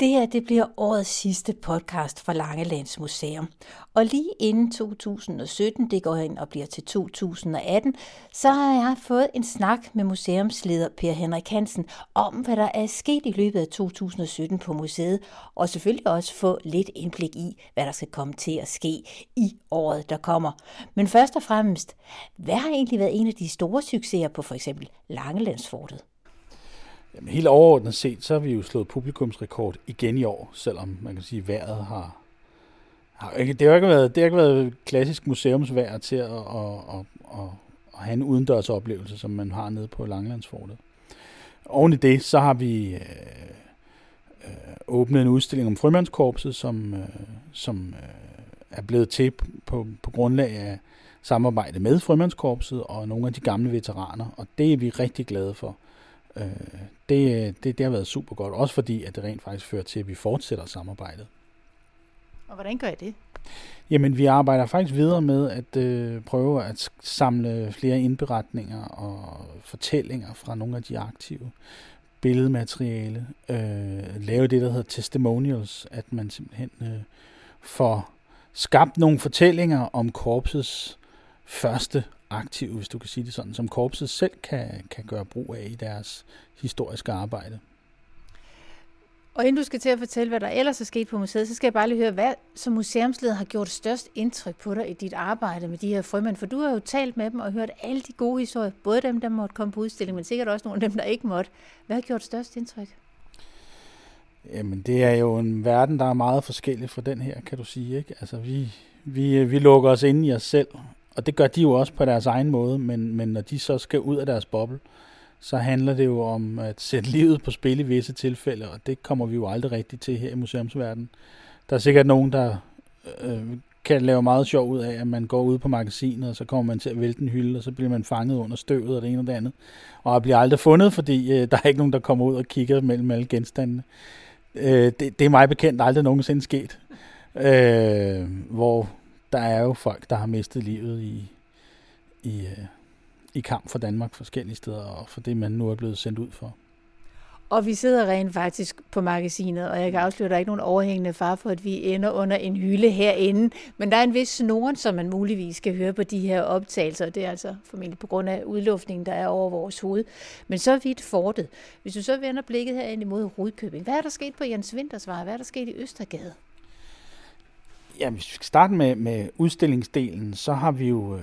Det her det bliver årets sidste podcast for Langelands Museum. Og lige inden 2017, det går ind og bliver til 2018, så har jeg fået en snak med museumsleder Per Henrik Hansen om, hvad der er sket i løbet af 2017 på museet, og selvfølgelig også få lidt indblik i, hvad der skal komme til at ske i året, der kommer. Men først og fremmest, hvad har egentlig været en af de store succeser på for eksempel Langelandsfortet? Jamen, helt overordnet set, så har vi jo slået publikumsrekord igen i år, selvom man kan sige, at vejret har, har ikke, det har ikke været, det har ikke været klassisk museumsvejr til at, at, at, at, at have en udendørs oplevelse, som man har nede på Langlandsfortet. Oven i det, så har vi øh, øh, åbnet en udstilling om frømandskorpset, som, øh, som øh, er blevet til på, på grundlag af samarbejde med frømandskorpset og nogle af de gamle veteraner, og det er vi rigtig glade for. Øh, det, det, det har været super godt, også fordi at det rent faktisk fører til, at vi fortsætter samarbejdet. Og hvordan gør I det? Jamen, vi arbejder faktisk videre med at øh, prøve at samle flere indberetninger og fortællinger fra nogle af de aktive billedmateriale. Øh, lave det, der hedder testimonials, at man simpelthen øh, får skabt nogle fortællinger om korpsets første aktive, hvis du kan sige det sådan, som korpset selv kan, kan gøre brug af i deres historiske arbejde. Og inden du skal til at fortælle, hvad der ellers er sket på museet, så skal jeg bare lige høre, hvad som museumsleder har gjort størst indtryk på dig i dit arbejde med de her frømænd? For du har jo talt med dem og hørt alle de gode historier, både dem, der måtte komme på udstilling, men sikkert også nogle af dem, der ikke måtte. Hvad har gjort størst indtryk? Jamen, det er jo en verden, der er meget forskellig fra den her, kan du sige. Ikke? Altså, vi, vi, vi lukker os ind i os selv, og det gør de jo også på deres egen måde, men, men når de så skal ud af deres boble, så handler det jo om at sætte livet på spil i visse tilfælde, og det kommer vi jo aldrig rigtigt til her i museumsverdenen. Der er sikkert nogen, der øh, kan lave meget sjov ud af, at man går ud på magasinet, og så kommer man til at vælte en hylde, og så bliver man fanget under støvet og det ene og det andet. Og bliver aldrig fundet, fordi øh, der er ikke nogen, der kommer ud og kigger mellem alle genstandene. Øh, det, det er mig bekendt aldrig nogensinde sket. Øh, hvor der er jo folk, der har mistet livet i, i, øh, i kamp for Danmark forskellige steder, og for det, man nu er blevet sendt ud for. Og vi sidder rent faktisk på magasinet, og jeg kan afsløre, at der er ikke nogen overhængende far for, at vi ender under en hylde herinde. Men der er en vis snoren, som man muligvis skal høre på de her optagelser. Det er altså formentlig på grund af udluftningen, der er over vores hoved. Men så vidt fortet. Hvis du så vender blikket herinde imod Rudkøbing, hvad er der sket på Jens Vintersvej? Hvad er der sket i Østergade? Ja, hvis vi skal starte med, med udstillingsdelen, så har vi jo, øh,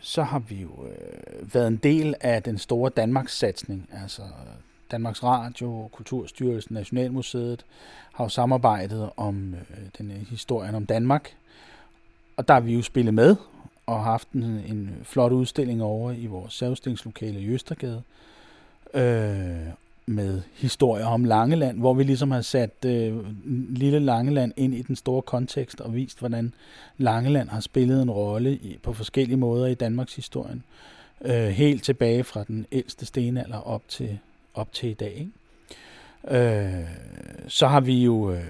så har vi jo øh, været en del af den store Danmarks satsning. Altså Danmarks Radio, Kulturstyrelsen, Nationalmuseet har jo samarbejdet om øh, den øh, historien om Danmark. Og der har vi jo spillet med og haft en, en flot udstilling over i vores selvstillingslokale i Østergade. Øh, med historier om Langeland, hvor vi ligesom har sat øh, lille Langeland ind i den store kontekst og vist, hvordan Langeland har spillet en rolle i, på forskellige måder i Danmarks historien. Øh, helt tilbage fra den ældste stenalder op til, op til i dag. Ikke? Øh, så har vi jo øh,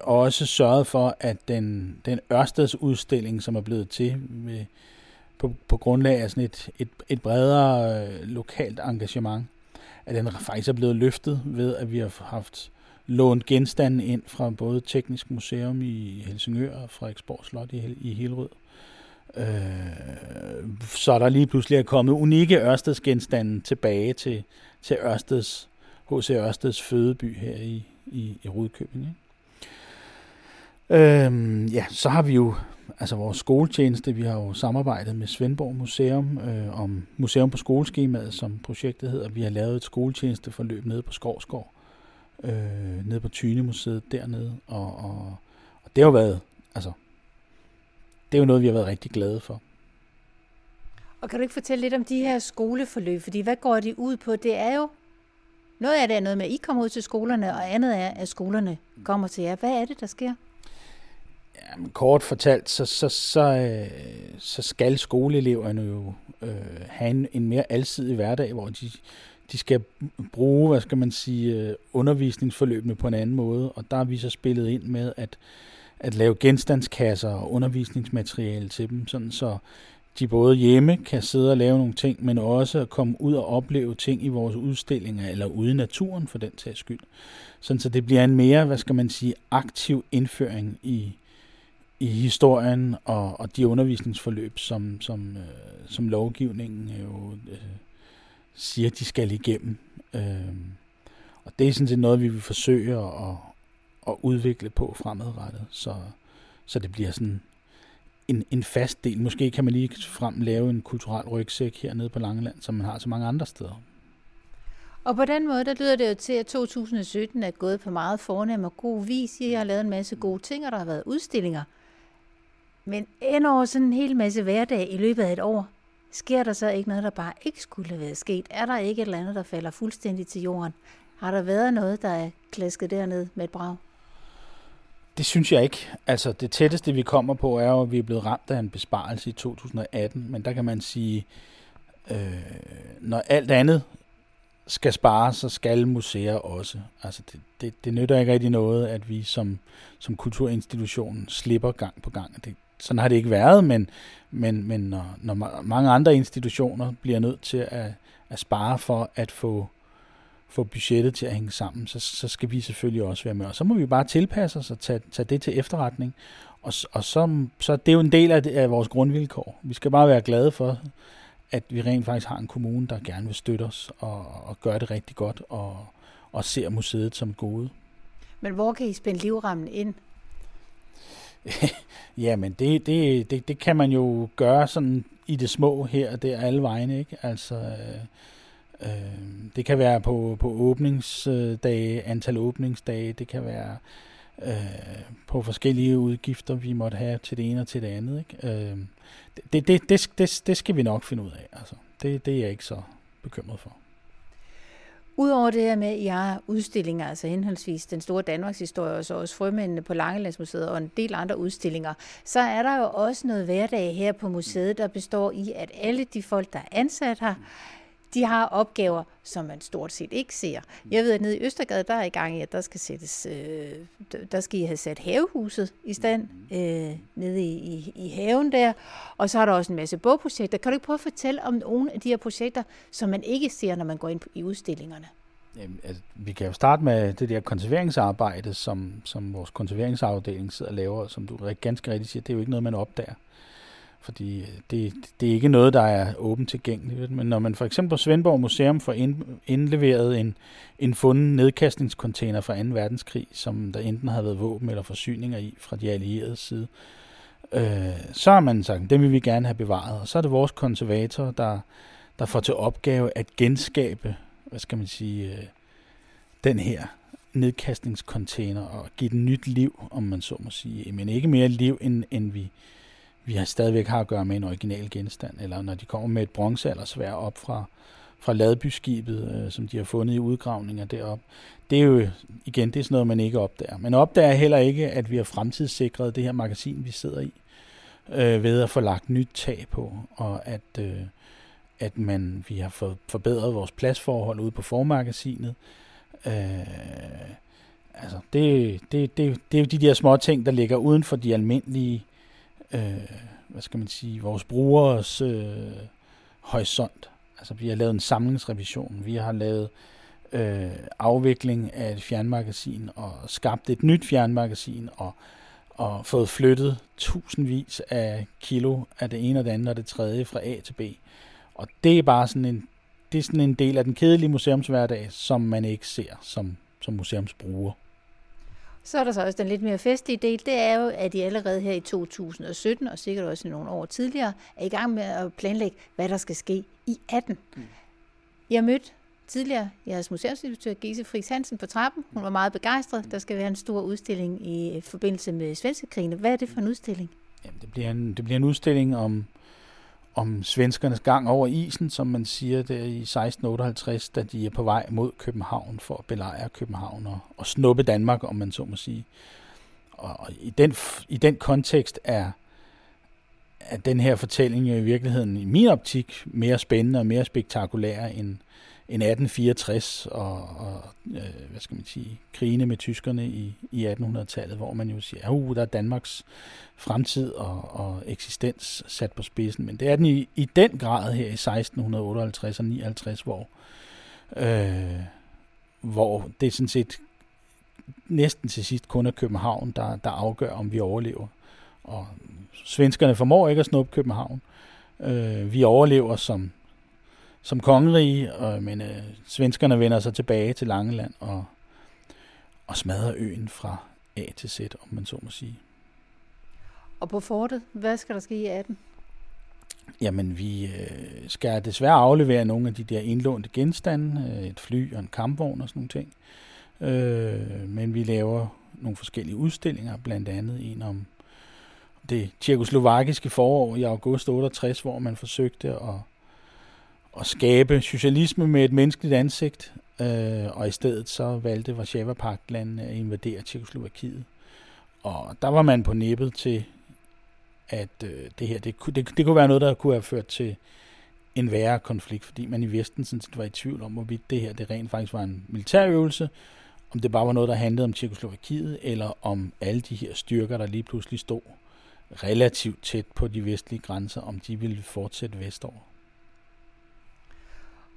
også sørget for, at den, den Ørsteds udstilling, som er blevet til med, på, på grundlag af sådan et, et, et bredere øh, lokalt engagement, at den faktisk er blevet løftet ved, at vi har haft lånt genstande ind fra både Teknisk Museum i Helsingør og Frederiksborg Slot i, i Hillerød. Øh, så der lige pludselig er kommet unikke Ørsteds genstande tilbage til, til Ørsteds, H.C. Ørsteds fødeby her i, i, i Rudkøbing. Ikke? Øhm, ja, så har vi jo altså vores skoletjeneste. Vi har jo samarbejdet med Svendborg Museum øh, om Museum på skoleskemaet, som projektet hedder. Vi har lavet et skoletjenesteforløb nede på Skovsgård, øh, nede på Tynemuseet dernede, og, og, og det har jo været, altså, det er jo noget, vi har været rigtig glade for. Og kan du ikke fortælle lidt om de her skoleforløb, fordi hvad går de ud på? Det er jo, noget af det er noget med, at I kommer ud til skolerne, og andet er, at skolerne kommer til jer. Hvad er det, der sker? Jamen, kort fortalt, så, så, så, øh, så skal skoleeleverne jo øh, have en, en mere alsidig hverdag, hvor de, de skal bruge, hvad skal man sige, øh, undervisningsforløbene på en anden måde, og der har vi så spillet ind med at, at lave genstandskasser og undervisningsmateriale til dem, sådan så de både hjemme kan sidde og lave nogle ting, men også at komme ud og opleve ting i vores udstillinger, eller ude i naturen for den sags skyld. Sådan så det bliver en mere, hvad skal man sige, aktiv indføring i, i historien og, og de undervisningsforløb, som, som, øh, som lovgivningen jo øh, siger, de skal igennem. Øh, og det er sådan set noget, vi vil forsøge at, at udvikle på fremadrettet, så, så det bliver sådan en, en fast del. Måske kan man lige frem lave en kulturel rygsæk hernede på Langeland, som man har så mange andre steder. Og på den måde, der lyder det jo til, at 2017 er gået på meget fornem og god vis. I har lavet en masse gode ting, og der har været udstillinger. Men end over sådan en hel masse hverdag i løbet af et år, sker der så ikke noget, der bare ikke skulle have været sket? Er der ikke et eller andet, der falder fuldstændig til jorden? Har der været noget, der er klasket derned med et brag? Det synes jeg ikke. Altså det tætteste, vi kommer på, er jo, at vi er blevet ramt af en besparelse i 2018. Men der kan man sige, øh, når alt andet skal spare, så skal museer også. Altså det, det, det nytter ikke rigtig noget, at vi som, som kulturinstitution slipper gang på gang. Det, sådan har det ikke været, men, men, men når, når mange andre institutioner bliver nødt til at, at spare for at få, få budgettet til at hænge sammen, så, så skal vi selvfølgelig også være med. Og så må vi bare tilpasse os og tage, tage det til efterretning. Og, og så, så det er jo en del af, det, af vores grundvilkår. Vi skal bare være glade for, at vi rent faktisk har en kommune, der gerne vil støtte os og, og gøre det rigtig godt og, og ser museet som gode. Men hvor kan I spænde livrammen ind? Jamen, det, det, det, det kan man jo gøre sådan i det små her og der alle vegne, ikke? Altså, øh, øh, det kan være på, på åbningsdage, antal åbningsdage, det kan være øh, på forskellige udgifter, vi måtte have til det ene og til det andet, ikke? Øh, det, det, det, det, det skal vi nok finde ud af. Altså, det, det er jeg ikke så bekymret for. Udover det her med, at I har udstillinger, altså henholdsvis den store Danmarks historie, og så også frømændene på Langelandsmuseet og en del andre udstillinger, så er der jo også noget hverdag her på museet, der består i, at alle de folk, der er ansat her, de har opgaver, som man stort set ikke ser. Jeg ved, at nede i Østergade, der er i gang i, at der skal, sættes, øh, der skal I have sat havehuset i stand øh, nede i, i, i haven der. Og så er der også en masse bogprojekter. Kan du ikke prøve at fortælle om nogle af de her projekter, som man ikke ser, når man går ind i udstillingerne? Jamen, altså, vi kan jo starte med det der konserveringsarbejde, som, som vores konserveringsafdeling sidder og laver, som du ganske rigtigt siger, det er jo ikke noget, man opdager fordi øh, det, det er ikke noget, der er åbent tilgængeligt. Men når man for eksempel på Svendborg Museum får indleveret en, en fundet nedkastningscontainer fra 2. verdenskrig, som der enten har været våben eller forsyninger i fra de allierede side, øh, så har man sagt, det vil vi gerne have bevaret. Og så er det vores konservator, der, der får til opgave at genskabe, hvad skal man sige, øh, den her nedkastningscontainer og give den nyt liv, om man så må sige. Men ikke mere liv, end, end vi vi har stadigvæk har at gøre med en original genstand, eller når de kommer med et bronzealdersvær op fra, fra Ladbyskibet, øh, som de har fundet i udgravninger derop. Det er jo, igen, det er sådan noget, man ikke opdager. Men opdager heller ikke, at vi har fremtidssikret det her magasin, vi sidder i, øh, ved at få lagt nyt tag på, og at, øh, at man, vi har fået forbedret vores pladsforhold ude på formagasinet. Øh, altså, det, det, det, det er jo de der små ting, der ligger uden for de almindelige øh, hvad skal man sige, vores brugers øh, horisont. Altså vi har lavet en samlingsrevision, vi har lavet øh, afvikling af et fjernmagasin og skabt et nyt fjernmagasin og, og fået flyttet tusindvis af kilo af det ene og det andet og det tredje fra A til B. Og det er bare sådan en, det er sådan en del af den kedelige museumshverdag, som man ikke ser som, som museumsbruger. Så er der så også den lidt mere festlige del, det er jo, at I allerede her i 2017, og sikkert også nogle år tidligere, er i gang med at planlægge, hvad der skal ske i 18. Mm. Jeg mødte tidligere jeres museumsinspektør Gise Friis Hansen på trappen. Hun var meget begejstret. Der skal være en stor udstilling i forbindelse med Svenskekrigen. Hvad er det for en udstilling? Jamen, det, bliver en, det bliver en udstilling om om svenskernes gang over isen, som man siger der i 1658, da de er på vej mod København for at belejre København og, og snuppe Danmark, om man så må sige. Og og i den, i den kontekst er, er den her fortælling jo i virkeligheden i min optik mere spændende og mere spektakulær end, en 1864 og, og øh, hvad skal man sige, krigene med tyskerne i, i 1800-tallet, hvor man jo siger, at uh, der er Danmarks fremtid og, og eksistens sat på spidsen. Men det er den i, i den grad her i 1658 og 59, hvor, øh, hvor det sådan set næsten til sidst kun er København, der, der afgør, om vi overlever. Og svenskerne formår ikke at snuppe København. Øh, vi overlever som, som kongerige, og, men øh, svenskerne vender sig tilbage til Langeland og, og smadrer øen fra A til Z, om man så må sige. Og på fortet, hvad skal der ske i 18? Jamen, vi øh, skal desværre aflevere nogle af de der indlånte genstande, øh, et fly og en kampvogn og sådan nogle ting. Øh, men vi laver nogle forskellige udstillinger, blandt andet en om det tjekoslovakiske forår i august 68, hvor man forsøgte at, at skabe socialisme med et menneskeligt ansigt, øh, og i stedet så valgte Varsava-pagtlandene at invadere Tjekoslovakiet. Og der var man på nippet til, at øh, det her, det, det, det kunne være noget, der kunne have ført til en værre konflikt, fordi man i Vesten sådan set var i tvivl om, hvorvidt det her det rent faktisk var en militærøvelse, om det bare var noget, der handlede om Tjekoslovakiet, eller om alle de her styrker, der lige pludselig stod relativt tæt på de vestlige grænser, om de ville fortsætte vestover.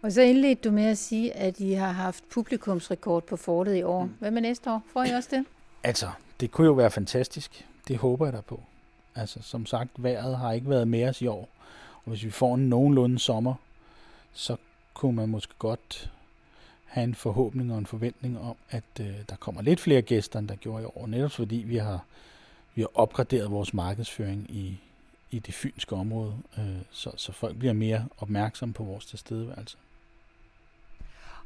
Og så indledte du med at sige, at I har haft publikumsrekord på fortet i år. Mm. Hvad med næste år? Får I også det? Altså, det kunne jo være fantastisk. Det håber jeg da på. Altså, som sagt, vejret har ikke været med os i år. Og hvis vi får en nogenlunde sommer, så kunne man måske godt have en forhåbning og en forventning om, at øh, der kommer lidt flere gæster, end der gjorde i år. Netop fordi vi har, vi har opgraderet vores markedsføring i, i det fynske område, øh, så, så folk bliver mere opmærksomme på vores tilstedeværelse.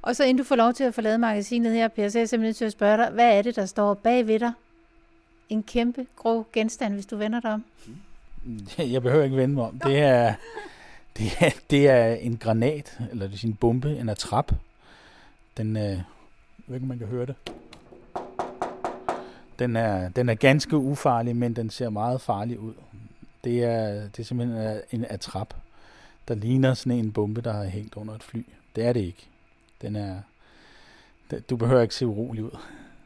Og så inden du får lov til at forlade magasinet her, Per, så er jeg simpelthen nødt til at spørge dig, hvad er det, der står bag ved dig? En kæmpe grå genstand, hvis du vender dig om. Mm. Jeg behøver ikke vende mig om. Det er, det er, det er en granat, eller det er en bombe, en atrap. Den, øh, jeg ved ikke, man kan høre det. Den er, den er ganske ufarlig, men den ser meget farlig ud. Det er, det er simpelthen øh, en atrap, der ligner sådan en bombe, der har hængt under et fly. Det er det ikke. Den er, du behøver ikke se urolig ud.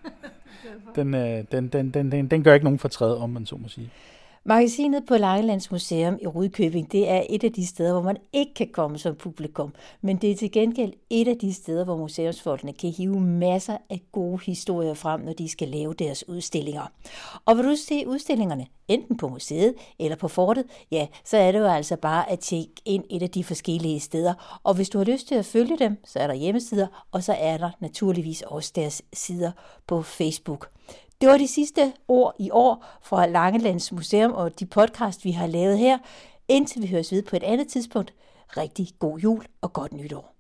Den, øh, den, den, den, den, den gør ikke nogen fortræd, om man så må sige. Magasinet på Langelands Museum i Rudkøbing, det er et af de steder, hvor man ikke kan komme som publikum. Men det er til gengæld et af de steder, hvor museumsfolkene kan hive masser af gode historier frem, når de skal lave deres udstillinger. Og vil du se udstillingerne, enten på museet eller på fortet, ja, så er det jo altså bare at tjekke ind et af de forskellige steder. Og hvis du har lyst til at følge dem, så er der hjemmesider, og så er der naturligvis også deres sider på Facebook. Det var de sidste ord i år fra Langelands Museum og de podcast, vi har lavet her. Indtil vi høres ved på et andet tidspunkt. Rigtig god jul og godt nytår.